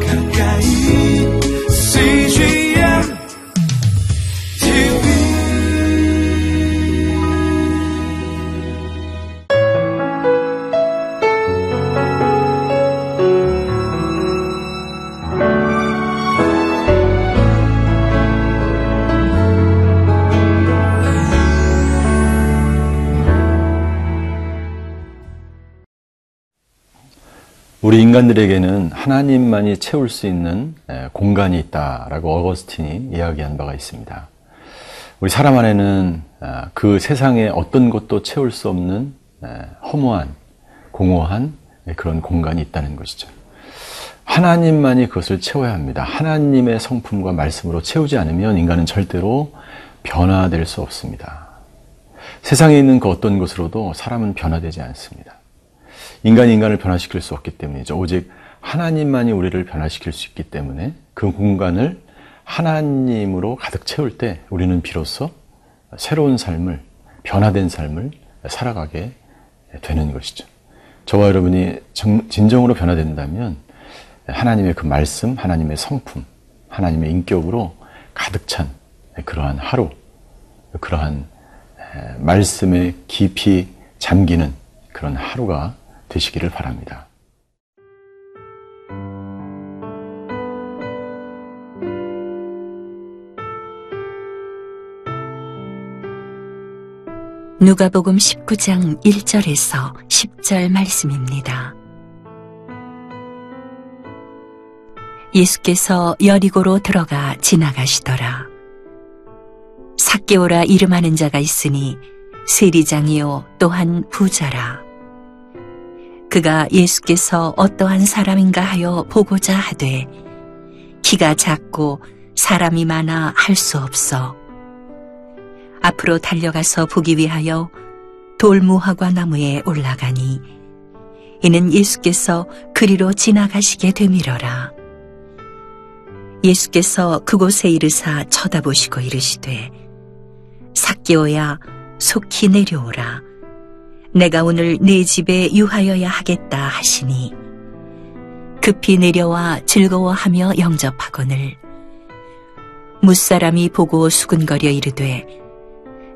가까 인간들에게는 하나님만이 채울 수 있는 에, 공간이 있다라고 어거스틴이 이야기한 바가 있습니다. 우리 사람 안에는 아, 그 세상에 어떤 것도 채울 수 없는 에, 허무한, 공허한 에, 그런 공간이 있다는 것이죠. 하나님만이 그것을 채워야 합니다. 하나님의 성품과 말씀으로 채우지 않으면 인간은 절대로 변화될 수 없습니다. 세상에 있는 그 어떤 것으로도 사람은 변화되지 않습니다. 인간이 인간을 변화시킬 수 없기 때문이죠. 오직 하나님만이 우리를 변화시킬 수 있기 때문에 그 공간을 하나님으로 가득 채울 때 우리는 비로소 새로운 삶을, 변화된 삶을 살아가게 되는 것이죠. 저와 여러분이 정- 진정으로 변화된다면 하나님의 그 말씀, 하나님의 성품, 하나님의 인격으로 가득 찬 그러한 하루, 그러한 에, 말씀에 깊이 잠기는 그런 하루가 되시기를 바랍니다. 누가복음 19장 1절에서 10절 말씀입니다. 예수께서 여리고로 들어가 지나가시더라. 삭개오라 이름하는 자가 있으니 세리장이요 또한 부자라. 그가 예수께서 어떠한 사람인가 하여 보고자 하되 키가 작고 사람이 많아 할 수 없어 앞으로 달려가서 보기 위하여 돌무화과 나무에 올라가니 이는 예수께서 그리로 지나가시게 되밀어라. 예수께서 그곳에 이르사 쳐다보시고 이르시되 삭개오야 속히 내려오라. 내가 오늘 네 집에 유하여야 하겠다 하시니 급히 내려와 즐거워하며 영접하거늘 무사람이 보고 수근거려 이르되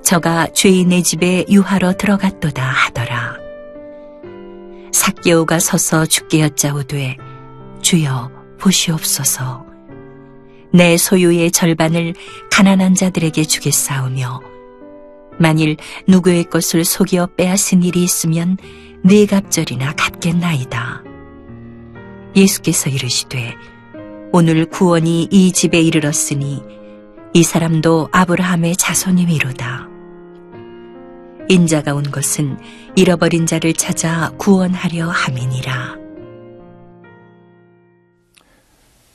저가 죄인의 집에 유하러 들어갔도다 하더라. 삭개오가 서서 죽게 여짜오되 주여 보시옵소서. 내 소유의 절반을 가난한 자들에게 주겠사오며 만일 누구의 것을 속여 빼앗은 일이 있으면 네 갑절이나 갚겠나이다. 예수께서 이르시되 오늘 구원이 이 집에 이르렀으니 이 사람도 아브라함의 자손이미로다. 인자가 온 것은 잃어버린 자를 찾아 구원하려 함이니라.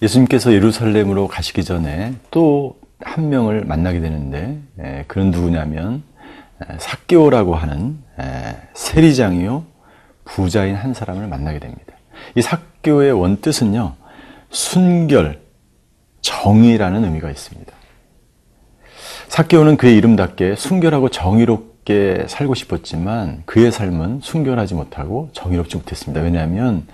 예수님께서 예루살렘으로 가시기 전에 또 한 명을 만나게 되는데 에, 그는 누구냐면 에, 삭개오라고 하는 에, 세리장이요 부자인 한 사람을 만나게 됩니다. 이 삭개오의 원뜻은요 순결, 정의라는 의미가 있습니다. 삭개오는 그의 이름답게 순결하고 정의롭게 살고 싶었지만 그의 삶은 순결하지 못하고 정의롭지 못했습니다. 왜냐하면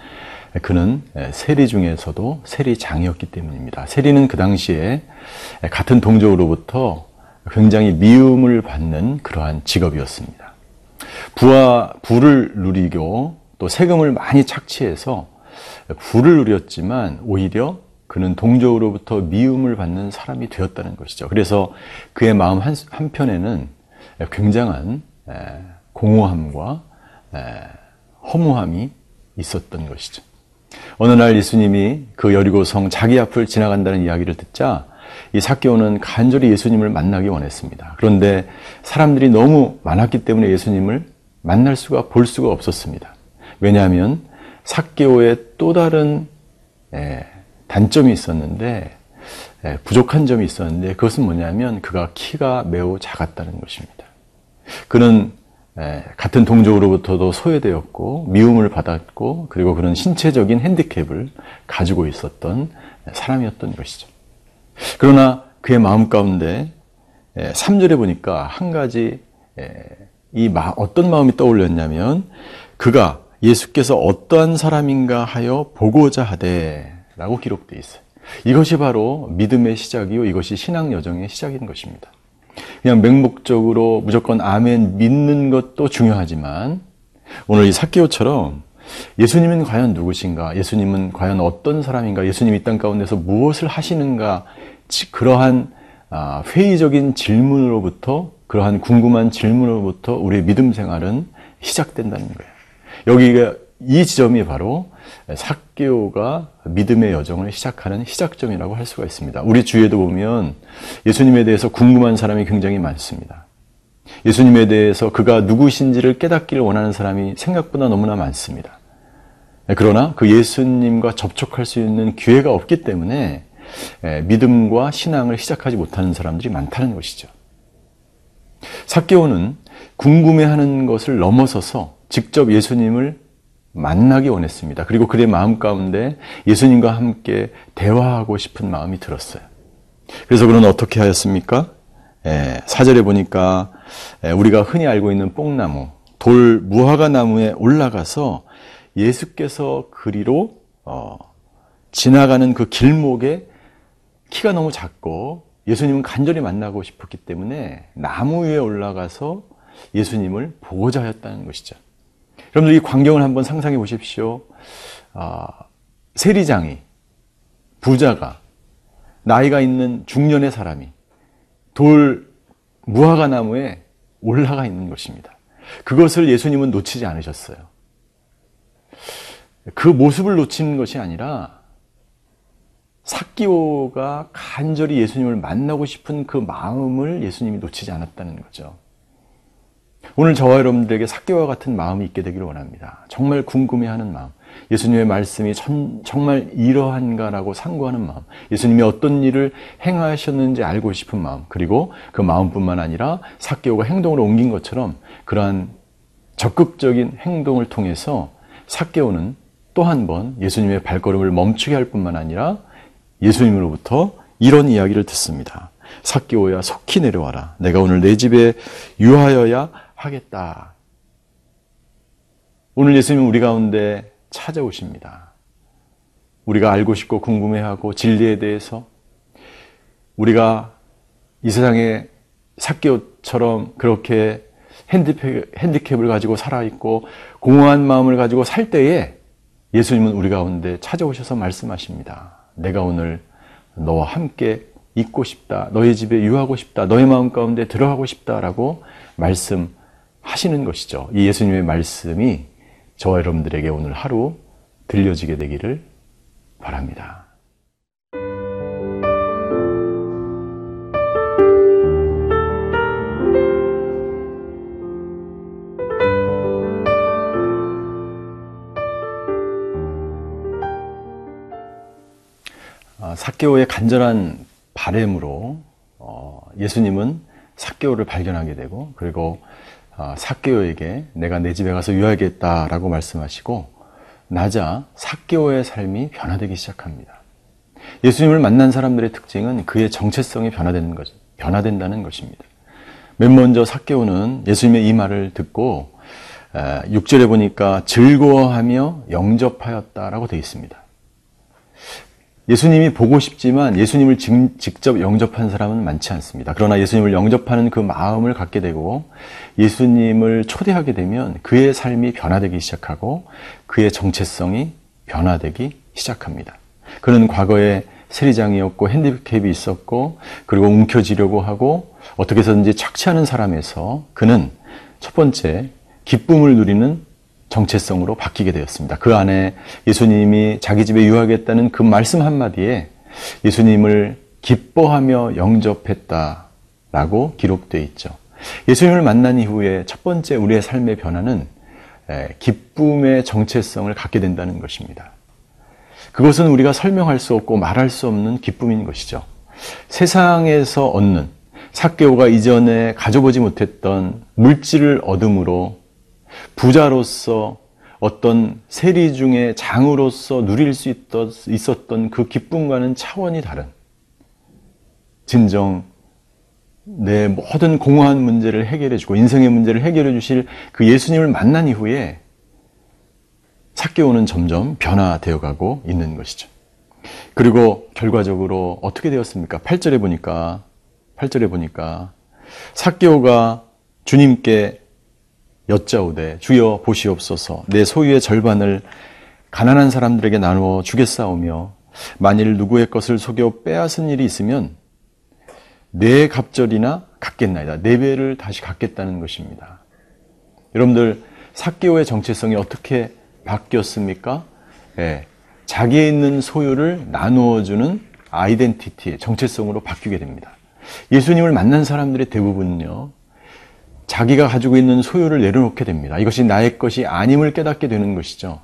그는 세리 중에서도 세리장이었기 때문입니다. 세리는 그 당시에 같은 동족으로부터 굉장히 미움을 받는 그러한 직업이었습니다. 부와 부를 누리고 또 세금을 많이 착취해서 부를 누렸지만 오히려 그는 동족으로부터 미움을 받는 사람이 되었다는 것이죠. 그래서 그의 마음 한, 한편에는 굉장한 에, 공허함과 에, 허무함이 있었던 것이죠. 어느 날 예수님이 그 여리고성 자기 앞을 지나간다는 이야기를 듣자 이 삭개오는 간절히 예수님을 만나기 원했습니다. 그런데 사람들이 너무 많았기 때문에 예수님을 만날 수가 볼 수가 없었습니다. 왜냐하면 삭개오의 또 다른 에, 단점이 있었는데 에, 부족한 점이 있었는데 그것은 뭐냐면 그가 키가 매우 작았다는 것입니다. 그는 에, 같은 동족으로부터도 소외되었고 미움을 받았고 그리고 그런 신체적인 핸디캡을 가지고 있었던 사람이었던 것이죠. 그러나 그의 마음 가운데 3절에 보니까 한 가지 이 마, 어떤 마음이 떠올렸냐면 그가 예수께서 어떠한 사람인가 하여 보고자 하되 라고 기록되어 있어요. 이것이 바로 믿음의 시작이요. 이것이 신앙 여정의 시작인 것입니다. 그냥 맹목적으로 무조건 아멘 믿는 것도 중요하지만 오늘 이 사케오처럼 예수님은 과연 누구신가? 예수님은 과연 어떤 사람인가? 예수님이 이땅 가운데서 무엇을 하시는가? 그러한 아, 회의적인 질문으로부터 그러한 궁금한 질문으로부터 우리의 믿음 생활은 시작된다는 거예요. 여기가 이 지점이 바로 사개오가 믿음의 여정을 시작하는 시작점이라고 할 수가 있습니다. 우리 주위에도 보면 예수님에 대해서 궁금한 사람이 굉장히 많습니다. 예수님에 대해서 그가 누구신지를 깨닫기를 원하는 사람이 생각보다 너무나 많습니다. 그러나 그 예수님과 접촉할 수 있는 기회가 없기 때문에 믿음과 신앙을 시작하지 못하는 사람들이 많다는 것이죠. 사개오는 궁금해하는 것을 넘어서서 직접 예수님을 만나기 원했습니다. 그리고 그의 마음 가운데 예수님과 함께 대화하고 싶은 마음이 들었어요. 그래서 그는 어떻게 하였습니까? 예, 사절에 보니까 예, 우리가 흔히 알고 있는 뽕나무, 돌 무화과 나무에 올라가서 예수께서 그리로 어, 지나가는 그 길목에 키가 너무 작고 예수님은 간절히 만나고 싶었기 때문에 나무 위에 올라가서 예수님을 보고자 하였다는 것이죠. 여러분들 이 광경을 한번 상상해 보십시오. 아, 세리장이, 부자가, 나이가 있는 중년의 사람이 돌 무화과 나무에 올라가 있는 것입니다. 그것을 예수님은 놓치지 않으셨어요. 그 모습을 놓치는 것이 아니라 사기오가 간절히 예수님을 만나고 싶은 그 마음을 예수님이 놓치지 않았다는 거죠. 오늘 저와 여러분들에게 사개와 같은 마음이 있게 되기를 원합니다. 정말 궁금해하는 마음. 예수님의 말씀이 전, 정말 이러한가라고 상고하는 마음. 예수님이 어떤 일을 행하셨는지 알고 싶은 마음. 그리고 그 마음뿐만 아니라 사개오가 행동으로 옮긴 것처럼 그러한 적극적인 행동을 통해서 사개오는 또 한 번 예수님의 발걸음을 멈추게 할 뿐만 아니라 예수님으로부터 이런 이야기를 듣습니다. 사개오야 속히 내려와라. 내가 오늘 내 집에 유하여야 하겠다. 오늘 예수님은 우리 가운데 찾아오십니다. 우리가 알고 싶고 궁금해하고 진리에 대해서 우리가 이 세상에 사개오처럼 그렇게 핸디캡, 핸디캡 을 가지고 살아있고 공허한 마음을 가지고 살 때에 예수님은 우리 가운데 찾아오셔서 말씀하십니다. 내가 오늘 너와 함께 있고 싶다. 너의 집에 유하고 싶다. 너의 마음 가운데 들어가고 싶다라고 말씀 하시는 것이죠. 이 예수님의 말씀이 저와 여러분들에게 오늘 하루 들려지게 되기를 바랍니다. 사케오의 간절한 바램으로 어, 예수님은 사케오를 발견하게 되고 그리고 아, 사개오에게 내가 내 집에 가서 유하겠다라고 말씀하시고 나자 사개오의 삶이 변화되기 시작합니다. 예수님을 만난 사람들의 특징은 그의 정체성이 변화되는 것, 변화된다는 것입니다. 맨 먼저 사개오는 예수님의 이 말을 듣고 6절에 보니까 즐거워하며 영접하였다라고 되어 있습니다. 예수님이 보고 싶지만 예수님을 직접 영접한 사람은 많지 않습니다. 그러나 예수님을 영접하는 그 마음을 갖게 되고 예수님을 초대하게 되면 그의 삶이 변화되기 시작하고 그의 정체성이 변화되기 시작합니다. 그는 과거에 세리장이었고 핸디캡이 있었고 그리고 움켜쥐려고 하고 어떻게 해서든지 착취하는 사람에서 그는 첫 번째 기쁨을 누리는 정체성으로 바뀌게 되었습니다. 그 안에 예수님이 자기 집에 유하겠다는 그 말씀 한마디에 예수님을 기뻐하며 영접했다라고 기록되어 있죠. 예수님을 만난 이후에 첫 번째 우리의 삶의 변화는 기쁨의 정체성을 갖게 된다는 것입니다. 그것은 우리가 설명할 수 없고 말할 수 없는 기쁨인 것이죠. 세상에서 얻는 사개오가 이전에 가져보지 못했던 물질을 얻음으로 부자로서 어떤 세리 중에 장으로서 누릴 수 있었던 그 기쁨과는 차원이 다른 진정 내 모든 공허한 문제를 해결해 주고 인생의 문제를 해결해 주실 그 예수님을 만난 이후에 사개오는 점점 변화되어 가고 있는 것이죠. 그리고 결과적으로 어떻게 되었습니까? 8절에 보니까 8절에 보니까 삭개오가 주님께 여짜오되 주여 보시옵소서 내 소유의 절반을 가난한 사람들에게 나누어 주겠사오며 만일 누구의 것을 속여 빼앗은 일이 있으면 네 갑절이나 갚겠나이다. 네 배를 다시 갚겠다는 것입니다. 여러분들 삭개오의 정체성이 어떻게 바뀌었습니까? 예, 자기에 있는 소유를 나누어 주는 아이덴티티, 정체성으로 바뀌게 됩니다. 예수님을 만난 사람들의 대부분은요. 자기가 가지고 있는 소유를 내려놓게 됩니다. 이것이 나의 것이 아님을 깨닫게 되는 것이죠.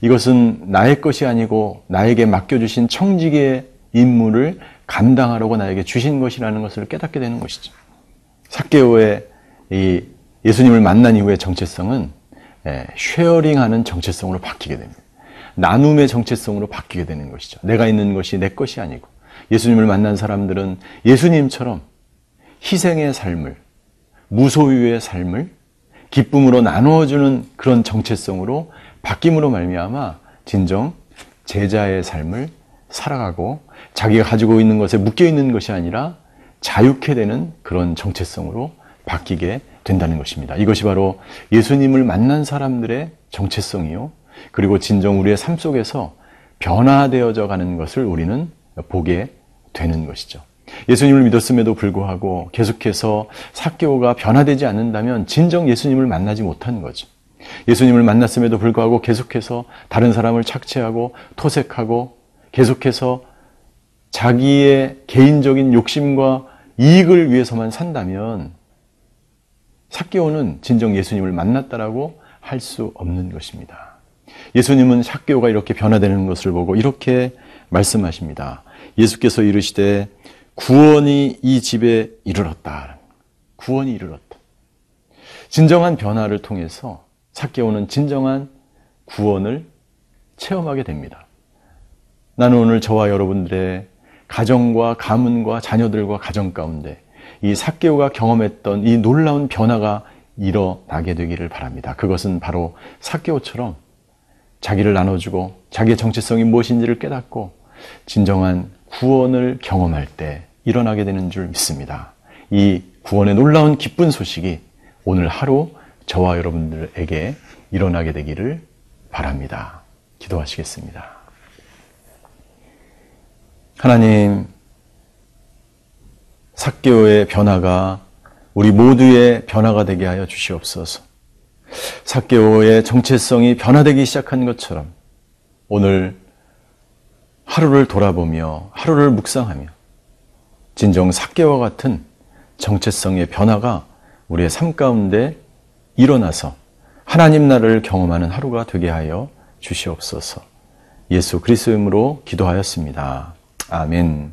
이것은 나의 것이 아니고 나에게 맡겨주신 청지기의 임무를 감당하라고 나에게 주신 것이라는 것을 깨닫게 되는 것이죠. 삭개오의 이 예수님을 만난 이후의 정체성은 예, 쉐어링하는 정체성으로 바뀌게 됩니다. 나눔의 정체성으로 바뀌게 되는 것이죠. 내가 있는 것이 내 것이 아니고 예수님을 만난 사람들은 예수님처럼 희생의 삶을 무소유의 삶을 기쁨으로 나누어주는 그런 정체성으로 바뀜으로 말미암아 진정 제자의 삶을 살아가고 자기가 가지고 있는 것에 묶여 있는 것이 아니라 자유케 되는 그런 정체성으로 바뀌게 된다는 것입니다. 이것이 바로 예수님을 만난 사람들의 정체성이요. 그리고 진정 우리의 삶 속에서 변화되어져 가는 것을 우리는 보게 되는 것이죠. 예수님을 믿었음에도 불구하고 계속해서 사개오가 변화되지 않는다면 진정 예수님을 만나지 못한 거죠. 예수님을 만났음에도 불구하고 계속해서 다른 사람을 착취하고 토색하고 계속해서 자기의 개인적인 욕심과 이익을 위해서만 산다면 삭개오는 진정 예수님을 만났다라고 할 수 없는 것입니다. 예수님은 삭개오가 이렇게 변화되는 것을 보고 이렇게 말씀하십니다. 예수께서 이르시되 구원이 이 집에 이르렀다. 구원이 이르렀다. 진정한 변화를 통해서 삭개오는 진정한 구원을 체험하게 됩니다. 나는 오늘 저와 여러분들의 가정과 가문과 자녀들과 가정 가운데 이 삭개오가 경험했던 이 놀라운 변화가 일어나게 되기를 바랍니다. 그것은 바로 삭개오처럼 자기를 나눠주고 자기의 정체성이 무엇인지를 깨닫고 진정한 구원을 경험할 때 일어나게 되는 줄 믿습니다. 이 구원의 놀라운 기쁜 소식이 오늘 하루 저와 여러분들에게 일어나게 되기를 바랍니다. 기도하시겠습니다. 하나님, 삭개오의 변화가 우리 모두의 변화가 되게 하여 주시옵소서. 삭개오의 정체성이 변화되기 시작한 것처럼 오늘 하루를 돌아보며 하루를 묵상하며 진정 삭개와 같은 정체성의 변화가 우리의 삶 가운데 일어나서 하나님 나라를 경험하는 하루가 되게 하여 주시옵소서. 예수 그리스도의 이름으로 기도하였습니다. 아멘.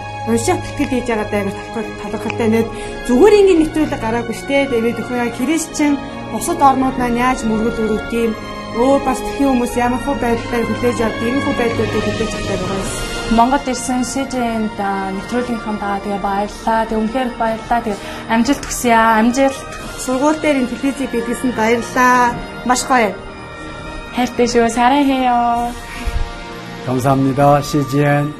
унших тэтгэл хийж байгаа даа талхал талхалтай нэт зүгээр ингээд нэвтрүүлэг гараагүй штэ тэгээд өхөө христчэн бусад орнууд маань яаж мөргөл өрөвт юм өөр бас тхэн хүмүүс ямар хөө байдлаар хүлээж авд ийм хөө байдлуудыг хүлээж авдаг байгаа юм. Монгол ирсэн СЖН-д нэвтрүүлгийнхаа даа тэгээ баярлаа. Тэг үнхээр их баярлаа. Тэг амжилт хүсье аа. Амжилт. Сургууль дээр ин телевизийг бидлсэн баярлаа. Маш гоё. хайртай шүү. 사랑해요. 감사합니다. CGN.